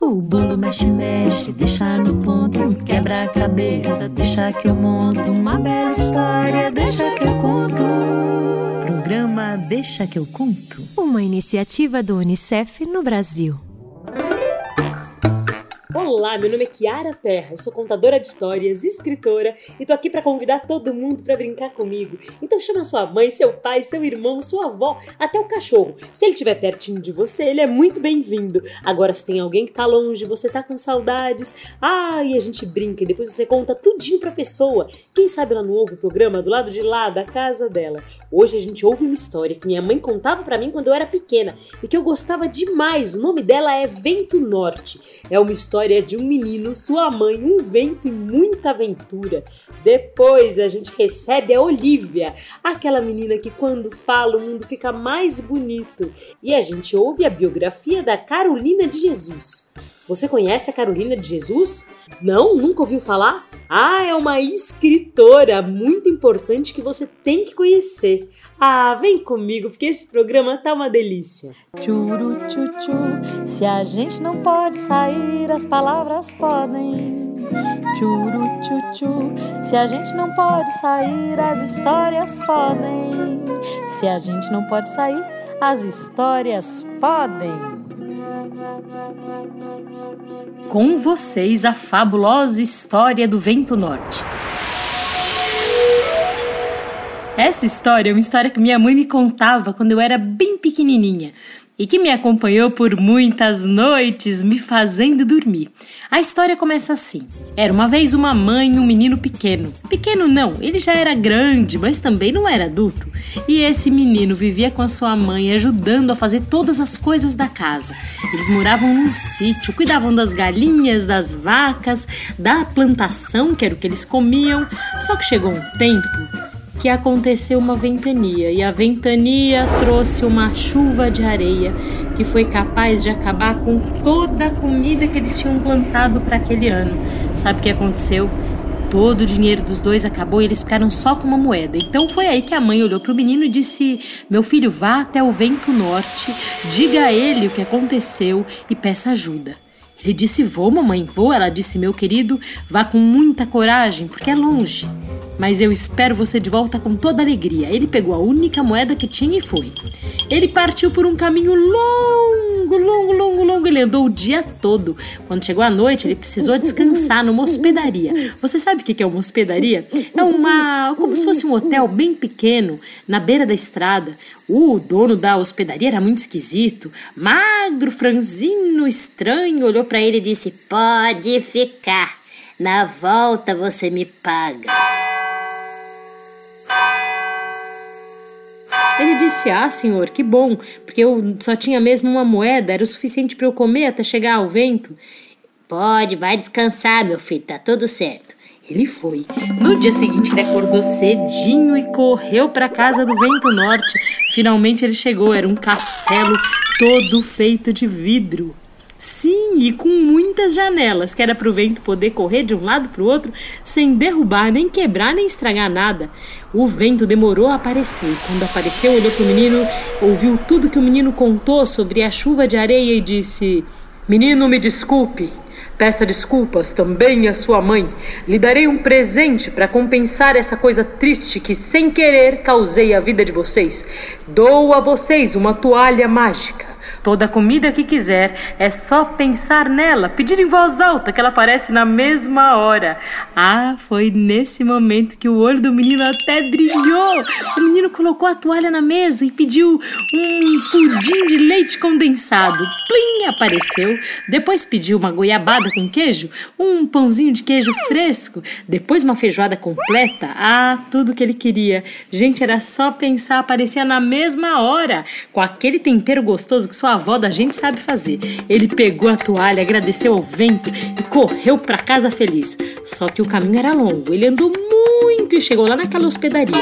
O bolo mexe, mexe, deixa no ponto, quebra a cabeça, deixa que eu monto uma bela história, deixa que eu conto. Programa Deixa que eu conto. Uma iniciativa do Unicef no Brasil. Olá, meu nome é Kiara Terra, eu sou contadora de histórias, escritora e tô aqui para convidar todo mundo para brincar comigo. Então chama sua mãe, seu pai, seu irmão, sua avó, até o cachorro. Se ele estiver pertinho de você, ele é muito bem-vindo. Agora, se tem alguém que tá longe, você tá com saudades, ah, e a gente brinca e depois você conta tudinho pra pessoa. Quem sabe ela não ouve o programa do lado de lá da casa dela. Hoje a gente ouve uma história que minha mãe contava para mim quando eu era pequena e que eu gostava demais. O nome dela é Vento Norte. É uma história história de um menino, sua mãe, um vento e muita aventura. Depois a gente recebe a Olivia, aquela menina que quando fala o mundo fica mais bonito. E a gente ouve a biografia da Carolina de Jesus. Você conhece a Carolina de Jesus? Não? Nunca ouviu falar? Ah, é uma escritora muito importante que você tem que conhecer. Ah, vem comigo, porque esse programa tá uma delícia. Churu chuchu, se a gente não pode sair, as palavras podem. Churu chuchu, se a gente não pode sair, as histórias podem. Se a gente não pode sair, as histórias podem. Com vocês, a fabulosa história do Vento Norte. Essa história é uma história que minha mãe me contava quando eu era bem pequenininha e que me acompanhou por muitas noites, me fazendo dormir. A história começa assim: Era uma vez uma mãe e um menino pequeno. Pequeno não, ele já era grande, mas também não era adulto. E esse menino vivia com a sua mãe, ajudando a fazer todas as coisas da casa. Eles moravam num sítio, cuidavam das galinhas, das vacas, da plantação, que era o que eles comiam. Só que chegou um tempo que aconteceu uma ventania e a ventania trouxe uma chuva de areia que foi capaz de acabar com toda a comida que eles tinham plantado para aquele ano. Sabe o que aconteceu? Todo o dinheiro dos dois acabou e eles ficaram só com uma moeda. Então foi aí que a mãe olhou para o menino e disse: Meu filho, vá até o vento norte, diga a ele o que aconteceu e peça ajuda. Ele disse: Vou, mamãe, vou. Ela disse: Meu querido, vá com muita coragem, porque é longe. Mas eu espero você de volta com toda alegria. Ele pegou a única moeda que tinha e foi. Ele partiu por um caminho longo, longo, longo, longo. Ele andou o dia todo. Quando chegou a noite, ele precisou descansar numa hospedaria. Você sabe o que é uma hospedaria? É uma. como se fosse um hotel bem pequeno, na beira da estrada. O dono da hospedaria era muito esquisito, magro, franzino, estranho, olhou para ele e disse: Pode ficar, na volta você me paga. Ele disse: Ah, senhor, que bom, porque eu só tinha mesmo uma moeda, era o suficiente para eu comer até chegar ao vento. Pode, vai descansar, meu filho, tá tudo certo. Ele foi. No dia seguinte, ele acordou cedinho e correu para a casa do Vento Norte. Finalmente ele chegou. Era um castelo todo feito de vidro. Sim, e com muitas janelas, que era para o vento poder correr de um lado para o outro sem derrubar, nem quebrar, nem estragar nada. O vento demorou a aparecer. Quando apareceu, olhou para o menino, ouviu tudo que o menino contou sobre a chuva de areia e disse: Menino, me desculpe, Peça desculpas também à sua mãe. Lhe darei um presente para compensar essa coisa triste que, sem querer, causei à vida de vocês. Dou a vocês uma toalha mágica. Toda comida que quiser, é só pensar nela, pedir em voz alta que ela aparece na mesma hora. Ah, foi nesse momento que o olho do menino até brilhou. O menino colocou a toalha na mesa e pediu um pudim de leite condensado. Plim, apareceu. Depois pediu uma goiabada com queijo, um pãozinho de queijo fresco, depois uma feijoada completa. Ah, tudo que ele queria. Gente, era só pensar, aparecia na mesma hora, com aquele tempero gostoso que só sua avó da gente sabe fazer. Ele pegou a toalha, agradeceu ao vento e correu para casa feliz. Só que o caminho era longo. Ele andou muito e chegou lá naquela hospedaria.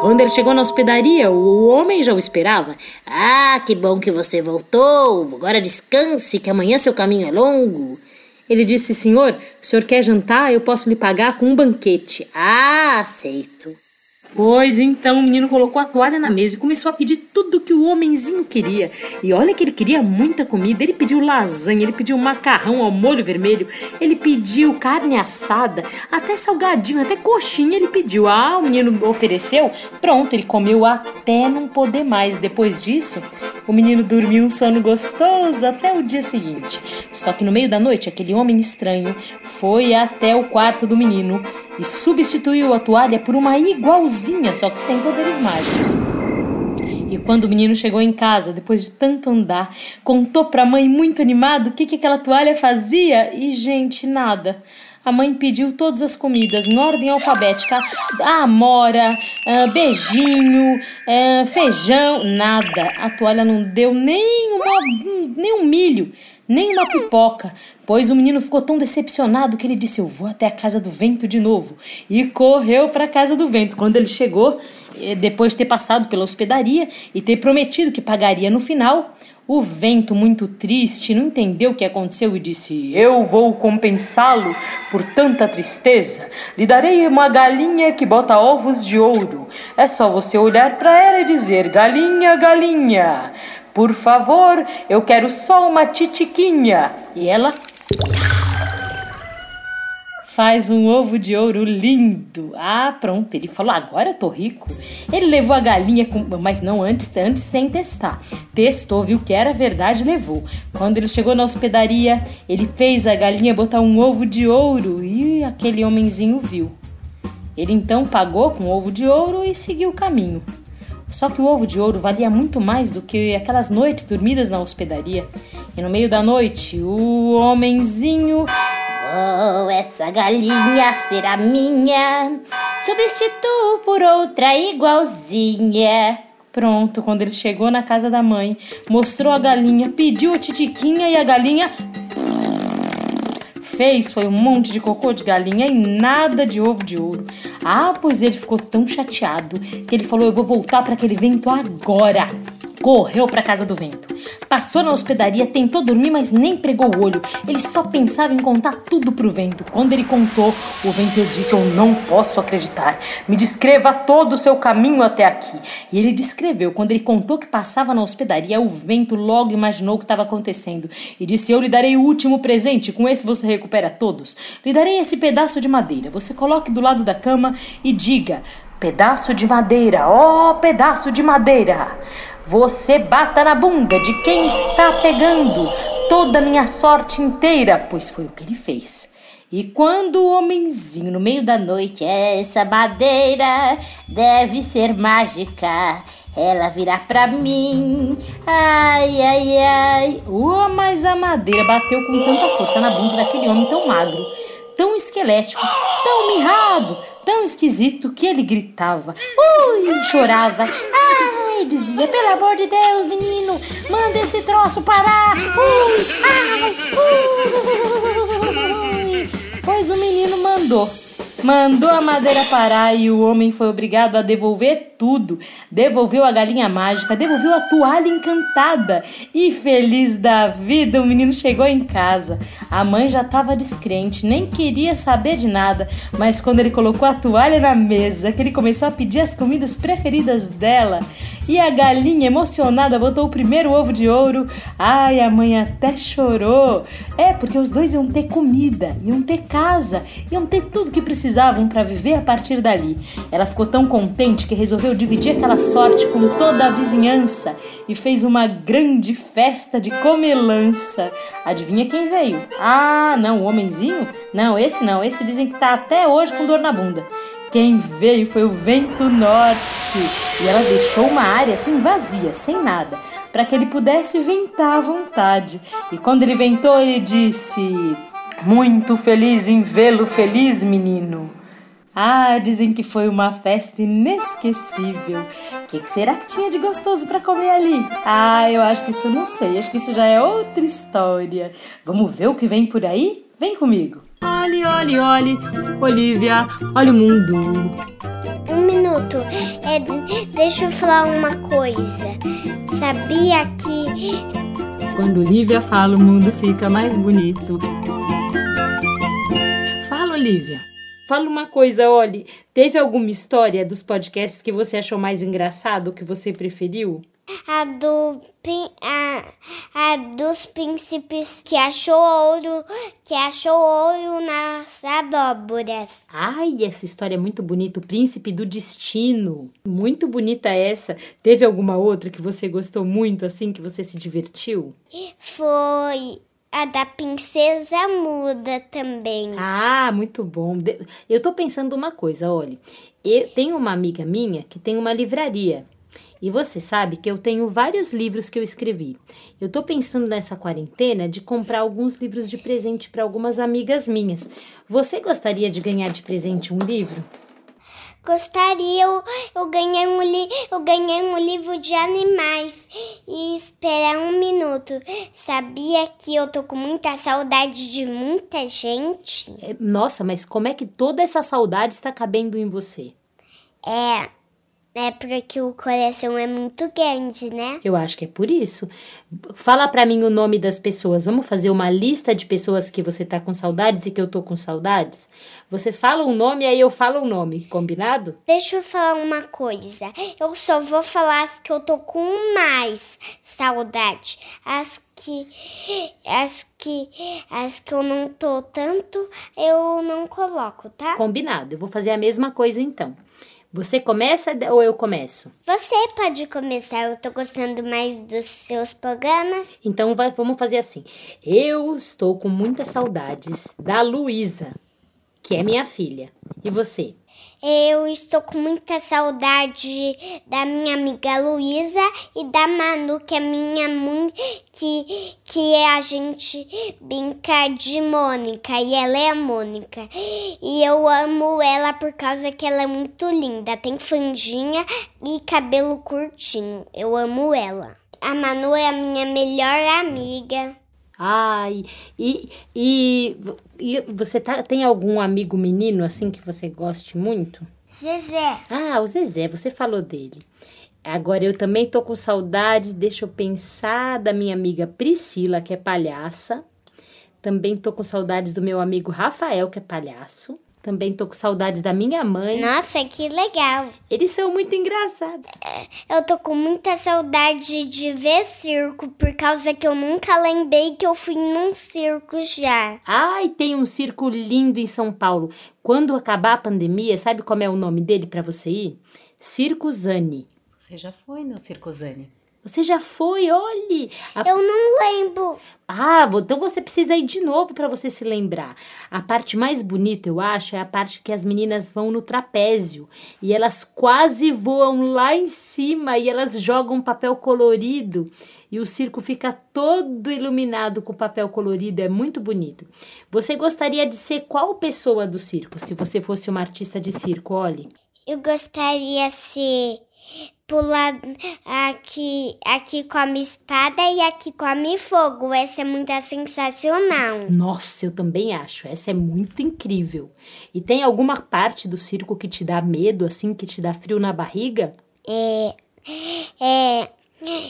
Quando ele chegou na hospedaria, o homem já o esperava. Ah, que bom que você voltou. Agora descanse, que amanhã seu caminho é longo. Ele disse: Senhor, o senhor quer jantar? Eu posso lhe pagar com um banquete. Ah, aceito. Pois então o menino colocou a toalha na mesa e começou a pedir tudo que o homenzinho queria. E olha que ele queria muita comida. Ele pediu lasanha, ele pediu macarrão ao molho vermelho, ele pediu carne assada, até salgadinho, até coxinha ele pediu. Ah, o menino ofereceu. Pronto, ele comeu até não poder mais. Depois disso, o menino dormiu um sono gostoso até o dia seguinte. Só que no meio da noite, aquele homem estranho foi até o quarto do menino e substituiu a toalha por uma igualzinha, só que sem poderes mágicos. E quando o menino chegou em casa, depois de tanto andar, contou para a mãe muito animado o que, que aquela toalha fazia e, gente, nada. A mãe pediu todas as comidas em ordem alfabética: amora, uh, beijinho, uh, feijão, nada. A toalha não deu nem, uma, nem um milho nem uma pipoca, pois o menino ficou tão decepcionado que ele disse: Eu vou até a casa do vento de novo. E correu para a casa do vento. Quando ele chegou, eh, depois de ter passado pela hospedaria e ter prometido que pagaria no final, o vento, muito triste, não entendeu o que aconteceu e disse: Eu vou compensá-lo por tanta tristeza. Lhe darei uma galinha que bota ovos de ouro. É só você olhar para ela e dizer: Galinha, galinha. Por favor, eu quero só uma titiquinha. E ela faz um ovo de ouro lindo. Ah, pronto, ele falou: agora eu tô rico. Ele levou a galinha, com... mas não antes, antes sem testar. Testou, viu que era verdade, levou. Quando ele chegou na hospedaria, ele fez a galinha botar um ovo de ouro e aquele homenzinho viu. Ele então pagou com o ovo de ouro e seguiu o caminho. Só que o ovo de ouro valia muito mais do que aquelas noites dormidas na hospedaria. E no meio da noite, o homenzinho. Oh, essa galinha será minha. Substituo por outra igualzinha. Pronto, quando ele chegou na casa da mãe, mostrou a galinha, pediu a titiquinha e a galinha fez foi um monte de cocô de galinha e nada de ovo de ouro. Ah, pois ele ficou tão chateado que ele falou: Eu vou voltar para aquele vento agora. Correu para casa do vento. Passou na hospedaria, tentou dormir, mas nem pregou o olho. Ele só pensava em contar tudo pro vento. Quando ele contou, o vento disse: Eu não posso acreditar. Me descreva todo o seu caminho até aqui. E ele descreveu. Quando ele contou que passava na hospedaria, o vento logo imaginou o que estava acontecendo e disse: Eu lhe darei o último presente. Com esse você recupera todos. Lhe darei esse pedaço de madeira. Você coloque do lado da cama e diga: Pedaço de madeira, ó oh, pedaço de madeira. Você bata na bunda de quem está pegando toda a minha sorte inteira, pois foi o que ele fez. E quando o homenzinho no meio da noite, essa madeira deve ser mágica. Ela virá pra mim. Ai, ai, ai. Uh, mas a madeira bateu com tanta força na bunda daquele homem tão magro, tão esquelético, tão mirrado, tão esquisito que ele gritava. Ui, chorava. Ai, Ai, dizia, pelo amor de Deus, menino, manda esse troço parar. Ui, ai, ui. Pois o menino mandou. Mandou a madeira parar e o homem foi obrigado a devolver tudo. Devolveu a galinha mágica, devolveu a toalha encantada. E feliz da vida, o menino chegou em casa. A mãe já estava descrente, nem queria saber de nada. Mas quando ele colocou a toalha na mesa, que ele começou a pedir as comidas preferidas dela, e a galinha emocionada botou o primeiro ovo de ouro, ai, a mãe até chorou. É, porque os dois iam ter comida, iam ter casa, iam ter tudo que precisavam para viver a partir dali. Ela ficou tão contente que resolveu dividir aquela sorte com toda a vizinhança e fez uma grande festa de comelança. Adivinha quem veio? Ah, não, o homenzinho? Não, esse não, esse dizem que tá até hoje com dor na bunda. Quem veio foi o vento norte e ela deixou uma área assim vazia, sem nada, para que ele pudesse ventar à vontade. E quando ele ventou, ele disse: Muito feliz em vê-lo feliz, menino. Ah, dizem que foi uma festa inesquecível. O que, que, será que tinha de gostoso para comer ali? Ah, eu acho que isso não sei. Acho que isso já é outra história. Vamos ver o que vem por aí? Vem comigo. Olhe, olhe, olhe. Olivia, olha o mundo. Um minuto. É, deixa eu falar uma coisa. Sabia que. Quando Olivia fala, o mundo fica mais bonito. Fala, Olivia. Fala uma coisa, olhe, teve alguma história dos podcasts que você achou mais engraçado, que você preferiu? A do a, a dos príncipes que achou ouro, que achou ouro nas abóboras. Ai, essa história é muito bonita, o príncipe do destino. Muito bonita essa. Teve alguma outra que você gostou muito assim, que você se divertiu? Foi a da princesa muda também. Ah, muito bom. Eu tô pensando uma coisa, olha. Eu tenho uma amiga minha que tem uma livraria. E você sabe que eu tenho vários livros que eu escrevi. Eu tô pensando nessa quarentena de comprar alguns livros de presente para algumas amigas minhas. Você gostaria de ganhar de presente um livro? Gostaria, eu, eu, ganhei um li, eu ganhei um livro de animais e esperar um minuto. Sabia que eu tô com muita saudade de muita gente? É, nossa, mas como é que toda essa saudade está cabendo em você? É, é porque o coração é muito grande, né? Eu acho que é por isso. Fala para mim o nome das pessoas. Vamos fazer uma lista de pessoas que você tá com saudades e que eu tô com saudades? Você fala um nome, aí eu falo o um nome, combinado? Deixa eu falar uma coisa. Eu só vou falar as que eu tô com mais saudade. As que as que as que eu não tô tanto, eu não coloco, tá? Combinado. Eu vou fazer a mesma coisa então. Você começa ou eu começo? Você pode começar, eu tô gostando mais dos seus programas. Então vai, vamos fazer assim. Eu estou com muitas saudades da Luísa, que é minha filha. E você? Eu estou com muita saudade da minha amiga Luísa e da Manu, que é minha mãe, que, que é a gente brinca de Mônica, e ela é a Mônica. E eu amo ela por causa que ela é muito linda, tem franjinha e cabelo curtinho. Eu amo ela. A Manu é a minha melhor amiga. Ai, e, e, e você tá, tem algum amigo menino assim que você goste muito? Zezé. Ah, o Zezé, você falou dele. Agora eu também tô com saudades, deixa eu pensar da minha amiga Priscila, que é palhaça. Também tô com saudades do meu amigo Rafael, que é palhaço. Também tô com saudades da minha mãe. Nossa, que legal. Eles são muito engraçados. É, eu tô com muita saudade de ver circo, por causa que eu nunca lembrei que eu fui num circo já. Ai, tem um circo lindo em São Paulo. Quando acabar a pandemia, sabe como é o nome dele para você ir? Circo Zani. Você já foi no Circo Zani? Você já foi, olhe. A... Eu não lembro. Ah, então você precisa ir de novo para você se lembrar. A parte mais bonita, eu acho, é a parte que as meninas vão no trapézio e elas quase voam lá em cima e elas jogam papel colorido e o circo fica todo iluminado com papel colorido, é muito bonito. Você gostaria de ser qual pessoa do circo, se você fosse uma artista de circo, olhe? Eu gostaria de ser pular aqui, aqui come espada e aqui come fogo. Essa é muito sensacional. Nossa, eu também acho. Essa é muito incrível. E tem alguma parte do circo que te dá medo, assim, que te dá frio na barriga? É. É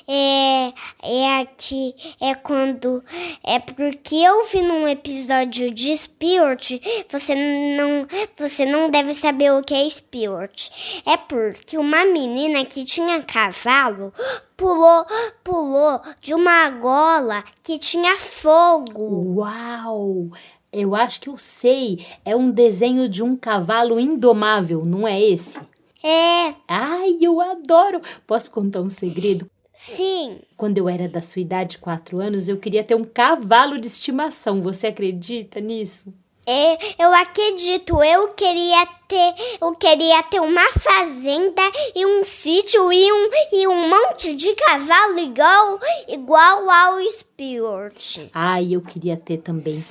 é, é aqui, é quando. É porque eu vi num episódio de Spirit, você não, você não deve saber o que é Spirit. É porque uma menina que tinha cavalo pulou, pulou de uma gola que tinha fogo. Uau! Eu acho que eu sei. É um desenho de um cavalo indomável, não é esse? É. Ai, eu adoro! Posso contar um segredo? Sim. Quando eu era da sua idade, quatro anos, eu queria ter um cavalo de estimação. Você acredita nisso? É, eu acredito, eu queria ter, eu queria ter uma fazenda e um sítio e um, e um monte de cavalo igual, igual ao Spirit. Ai, eu queria ter também.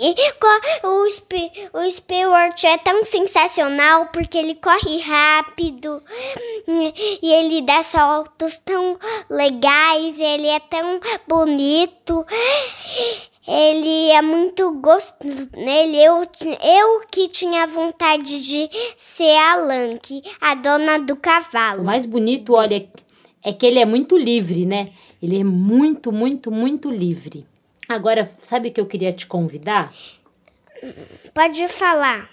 E o, Spi- o Spirit é tão sensacional porque ele corre rápido e ele dá saltos tão legais, ele é tão bonito. Ele é muito gostoso nele. Eu, ti- eu que tinha vontade de ser a Lanky, a dona do O cavalo. mais bonito, olha, é que ele é muito livre, né? Ele é muito, muito, muito livre. Agora, sabe o que eu queria te convidar? Pode falar.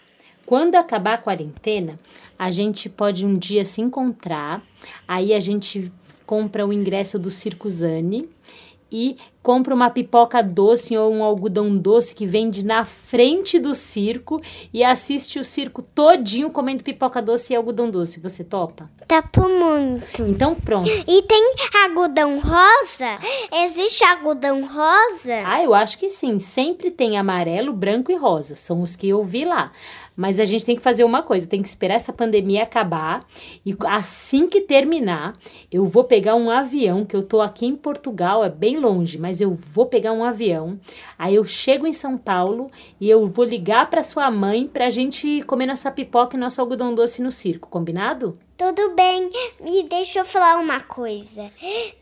Quando acabar a quarentena, a gente pode um dia se encontrar. Aí a gente compra o ingresso do Circuzane e compra uma pipoca doce ou um algodão doce que vende na frente do circo e assiste o circo todinho comendo pipoca doce e algodão doce. Você topa? Tapo muito. Então pronto. E tem algodão rosa? Existe algodão rosa? Ah, eu acho que sim. Sempre tem amarelo, branco e rosa. São os que eu vi lá. Mas a gente tem que fazer uma coisa, tem que esperar essa pandemia acabar e assim que terminar, eu vou pegar um avião, que eu tô aqui em Portugal, é bem longe, mas eu vou pegar um avião. Aí eu chego em São Paulo e eu vou ligar para sua mãe pra gente comer nossa pipoca e nosso algodão doce no circo, combinado? Tudo bem, e deixa eu falar uma coisa.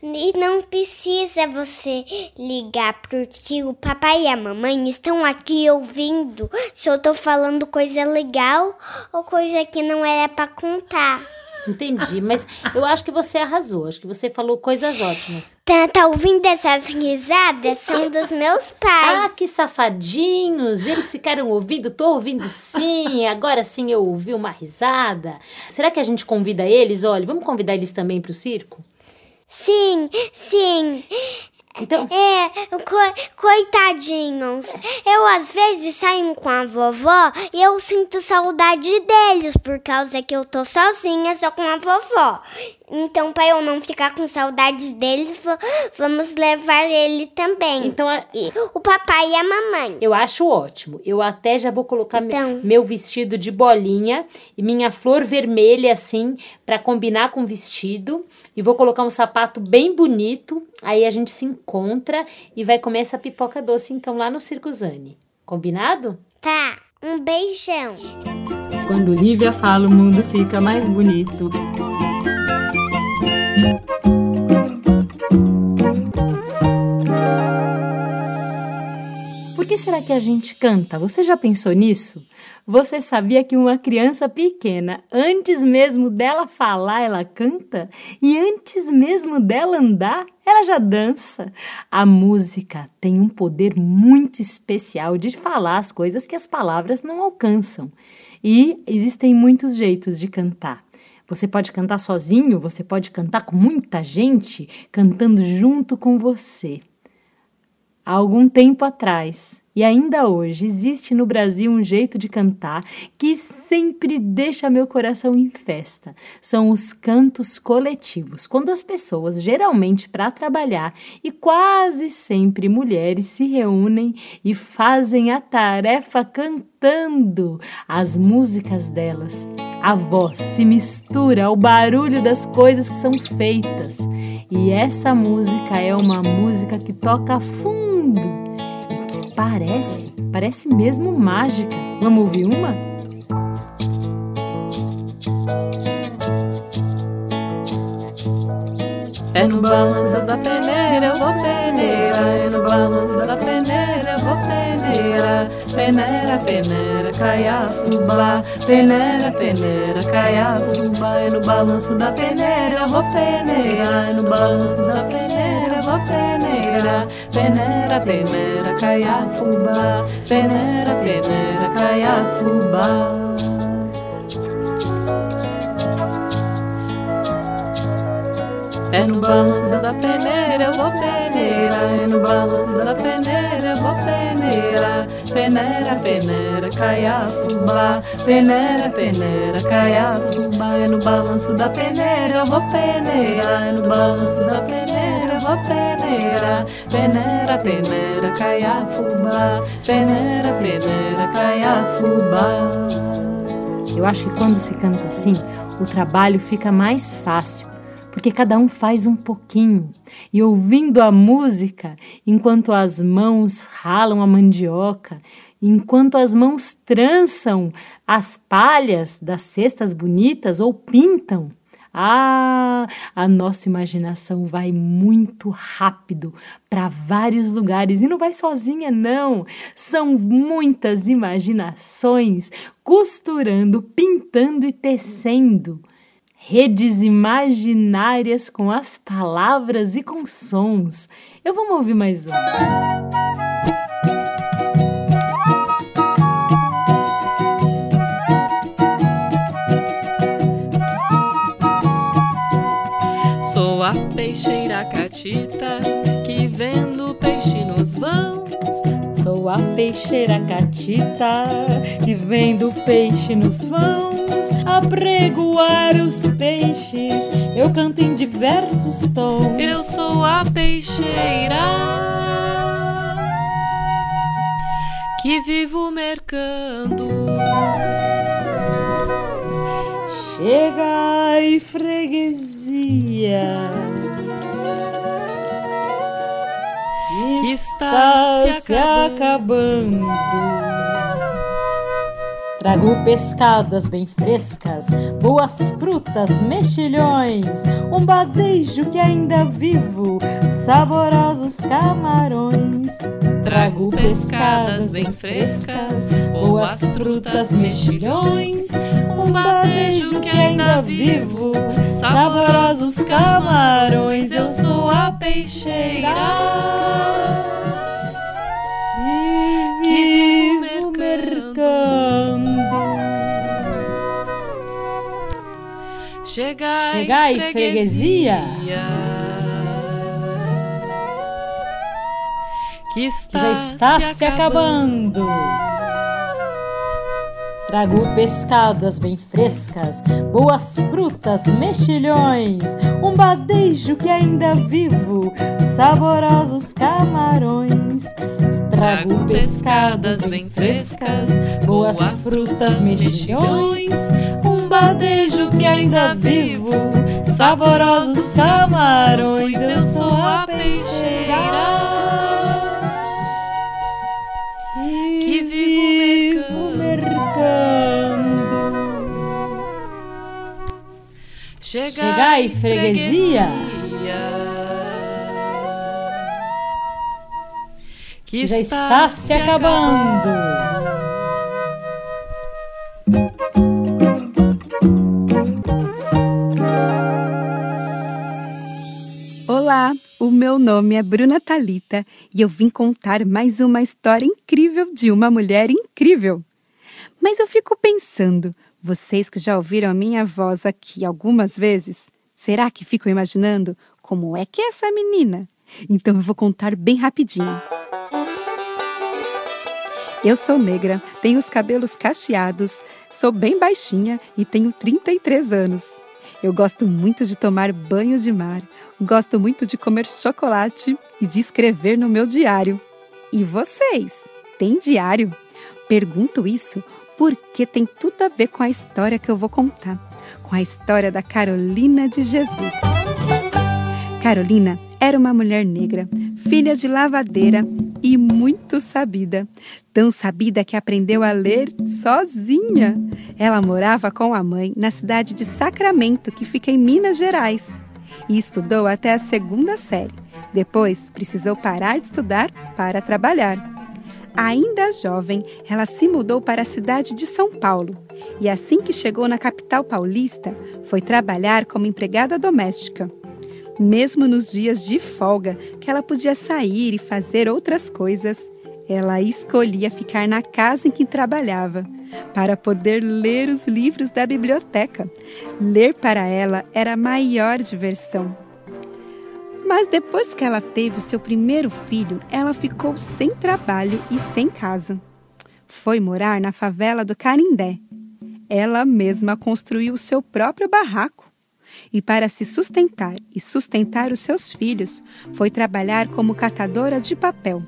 E não precisa você ligar, porque o papai e a mamãe estão aqui ouvindo se eu tô falando coisa legal ou coisa que não era pra contar. Entendi, mas eu acho que você arrasou, acho que você falou coisas ótimas. Tá, tá ouvindo essas risadas? São dos meus Ah, pais. que safadinhos! Eles ficaram ouvindo, tô ouvindo sim, agora sim eu ouvi uma risada. Será que a gente convida eles? Olha, vamos convidar eles também pro circo? Sim, sim. Então, É, co- coitadinhos. Eu às vezes saio com a vovó e eu sinto saudade deles por causa que eu tô sozinha só com a vovó. Então, para eu não ficar com saudades deles, va- vamos levar ele também. então a- E o papai e a mamãe. eu acho ótimo. Eu até já vou colocar me- Então. meu vestido de bolinha e minha flor vermelha assim pra combinar com o vestido e vou colocar um sapato bem bonito. Aí a gente se encontra e vai comer essa pipoca doce então lá no Circo Zane. Combinado? Tá, um beijão. Quando Lívia fala, o mundo fica mais bonito. Por que será que a gente canta? Você já pensou nisso? Você sabia que uma criança pequena, antes mesmo dela falar, ela canta? E antes mesmo dela andar, ela já dança? A música tem um poder muito especial de falar as coisas que as palavras não alcançam. E existem muitos jeitos de cantar. Você pode cantar sozinho, você pode cantar com muita gente cantando junto com você. Há algum tempo atrás, e ainda hoje, existe no Brasil um jeito de cantar que sempre deixa meu coração em festa. São os cantos coletivos, quando as pessoas, geralmente para trabalhar e quase sempre mulheres, se reúnem e fazem a tarefa cantando as músicas delas. A voz se mistura ao barulho das coisas que são feitas. E essa música é uma música que toca fundo parece, parece mesmo mágica. Vamos ouvir uma? É no balanço da peneira, eu vou peneira. É no balanço da peneira, eu vou peneira. Peneira, peneira, caia fubá. Peneira, peneira, caia fubá. É no balanço da peneira, vou peneira. É no balanço da peneira, vou peneira. Peneira, peneira, caia fubá. Peneira, peneira, caia fubá. É no balanço da peneira, eu vou peneira. É no balanço da peneira, eu vou peneira. peneira, peneira, caia fubá, peneira, peneira, caia fubá, é no balanço da peneira, eu vou peneirar, é no balanço da peneira, eu vou peneirar, peneira, peneira, caia fubá, peneira, peneira, caia fubá. Eu acho que quando se canta assim, o trabalho fica mais fácil, porque cada um faz um pouquinho. E ouvindo a música, enquanto as mãos ralam a mandioca, enquanto as mãos trançam as palhas das cestas bonitas ou pintam, ah, a nossa imaginação vai muito rápido para vários lugares e não vai sozinha, não. São muitas imaginações costurando, pintando e tecendo. Redes imaginárias com as palavras e com sons. Eu vou ouvir mais um. Sou a peixeira catita que vendo peixe nos vãos. Sou a peixeira catita que vendo peixe nos vãos. Apregoar os peixes, eu canto em diversos tons. Eu sou a peixeira que vivo mercando. Chega e freguesia. Que está se acabando. Trago pescadas bem frescas, boas frutas, mexilhões, um badejo que ainda vivo, saborosos camarões. Trago pescadas bem frescas, boas frutas, mexilhões, um badejo que ainda vivo, saborosos camarões. Eu sou a peixeira Chegai, Chegai, freguesia. Que está, já está se, acabando. Trago pescadas bem frescas, boas frutas, mexilhões, um badejo que ainda vivo, saborosos camarões. Trago pescadas bem frescas, boas frutas, mexilhões, um badejo que ainda vivo, saborosos camarões. Eu sou a peixeira que vivo mercando. Chegai, Chegai freguesia. Que já está se acabando. Nome é Bruna Talita e eu vim contar mais uma história incrível de uma mulher incrível. Mas eu fico pensando, vocês que já ouviram a minha voz aqui algumas vezes, será que ficam imaginando como é que é essa menina? Então eu vou contar bem rapidinho. Eu sou negra, tenho os cabelos cacheados, sou bem baixinha e tenho 33 anos. Eu gosto muito de tomar banhos de mar, gosto muito de comer chocolate e de escrever no meu diário. E vocês, têm diário? Pergunto isso porque tem tudo a ver com a história que eu vou contar, com a história da Carolina de Jesus. Carolina era uma mulher negra, filha de lavadeira e muito sabida. Tão sabida que aprendeu a ler sozinha. Ela morava com a mãe na cidade de Sacramento, que fica em Minas Gerais, e estudou até a segunda série. Depois, precisou parar de estudar para trabalhar. Ainda jovem, ela se mudou para a cidade de São Paulo e, assim que chegou na capital paulista, foi trabalhar como empregada doméstica. Mesmo nos dias de folga, que ela podia sair e fazer outras coisas, ela escolhia ficar na casa em que trabalhava, para poder ler os livros da biblioteca. Ler para ela era a maior diversão. Mas depois que ela teve o seu primeiro filho, ela ficou sem trabalho e sem casa. foi morar na favela do Carindé. Ela mesma construiu o seu próprio barraco. E para se sustentar e sustentar os seus filhos, foi trabalhar como catadora de papel.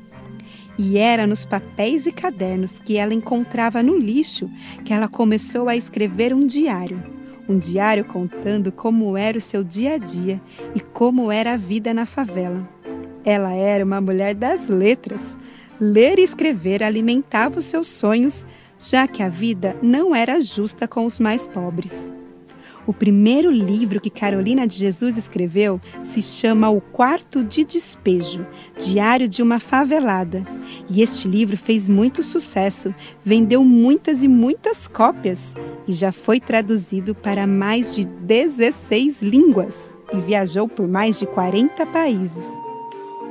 E era nos papéis e cadernos que ela encontrava no lixo que ela começou a escrever um diário. Um diário contando como era o seu dia a dia e como era a vida na favela. Ela era uma mulher das letras. Ler e escrever alimentava os seus sonhos, já que a vida não era justa com os mais pobres. O primeiro livro que Carolina de Jesus escreveu se chama O Quarto de Despejo Diário de uma Favelada. E este livro fez muito sucesso, vendeu muitas e muitas cópias e já foi traduzido para mais de 16 línguas e viajou por mais de 40 países.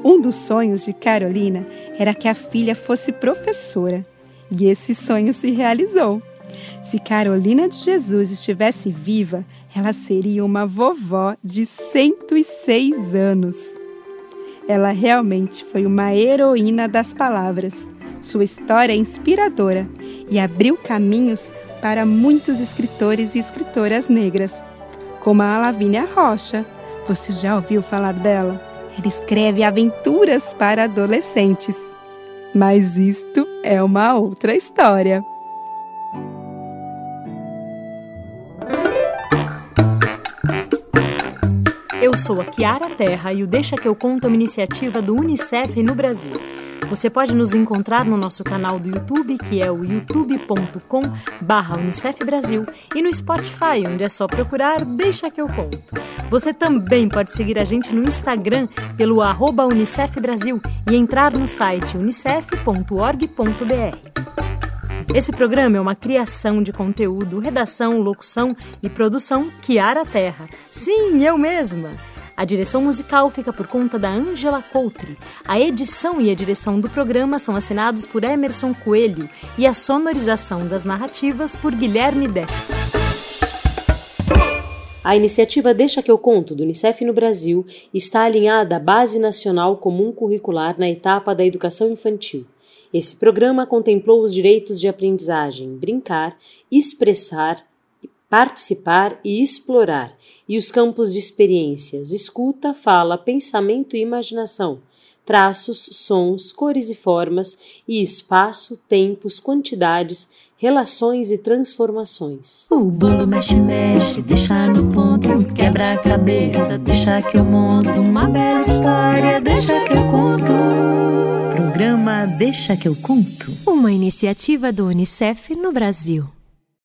Um dos sonhos de Carolina era que a filha fosse professora, e esse sonho se realizou. Se Carolina de Jesus estivesse viva, ela seria uma vovó de 106 anos. Ela realmente foi uma heroína das palavras. Sua história é inspiradora e abriu caminhos para muitos escritores e escritoras negras, como a Lavínia Rocha. Você já ouviu falar dela? Ela escreve aventuras para adolescentes. Mas isto é uma outra história. Eu sou a Kiara Terra e o Deixa que eu conto é uma iniciativa do UNICEF no Brasil. Você pode nos encontrar no nosso canal do YouTube, que é o youtube.com barra Unicef Brasil, e no Spotify, onde é só procurar Deixa que eu conto. Você também pode seguir a gente no Instagram pelo arroba Unicef Brasil e entrar no site unicef.org.br. Esse programa é uma criação de conteúdo, redação, locução e produção Kiara Terra. Sim, eu mesma! A direção musical fica por conta da Angela Coutre. A edição e a direção do programa são assinados por Emerson Coelho e a sonorização das narrativas por Guilherme Destro. A iniciativa Deixa que eu conto do Unicef no Brasil está alinhada à Base Nacional Comum Curricular na etapa da educação infantil. Esse programa contemplou os direitos de aprendizagem, brincar, expressar, participar e explorar, e os campos de experiências, escuta, fala, pensamento e imaginação, traços, sons, cores e formas, e espaço, tempos, quantidades, relações e transformações. O bolo mexe, mexe, deixa no ponto, quebra a cabeça, deixa que eu monto uma bela história, deixa que eu conto. Programa Deixa que eu conto. Uma iniciativa do Unicef no Brasil.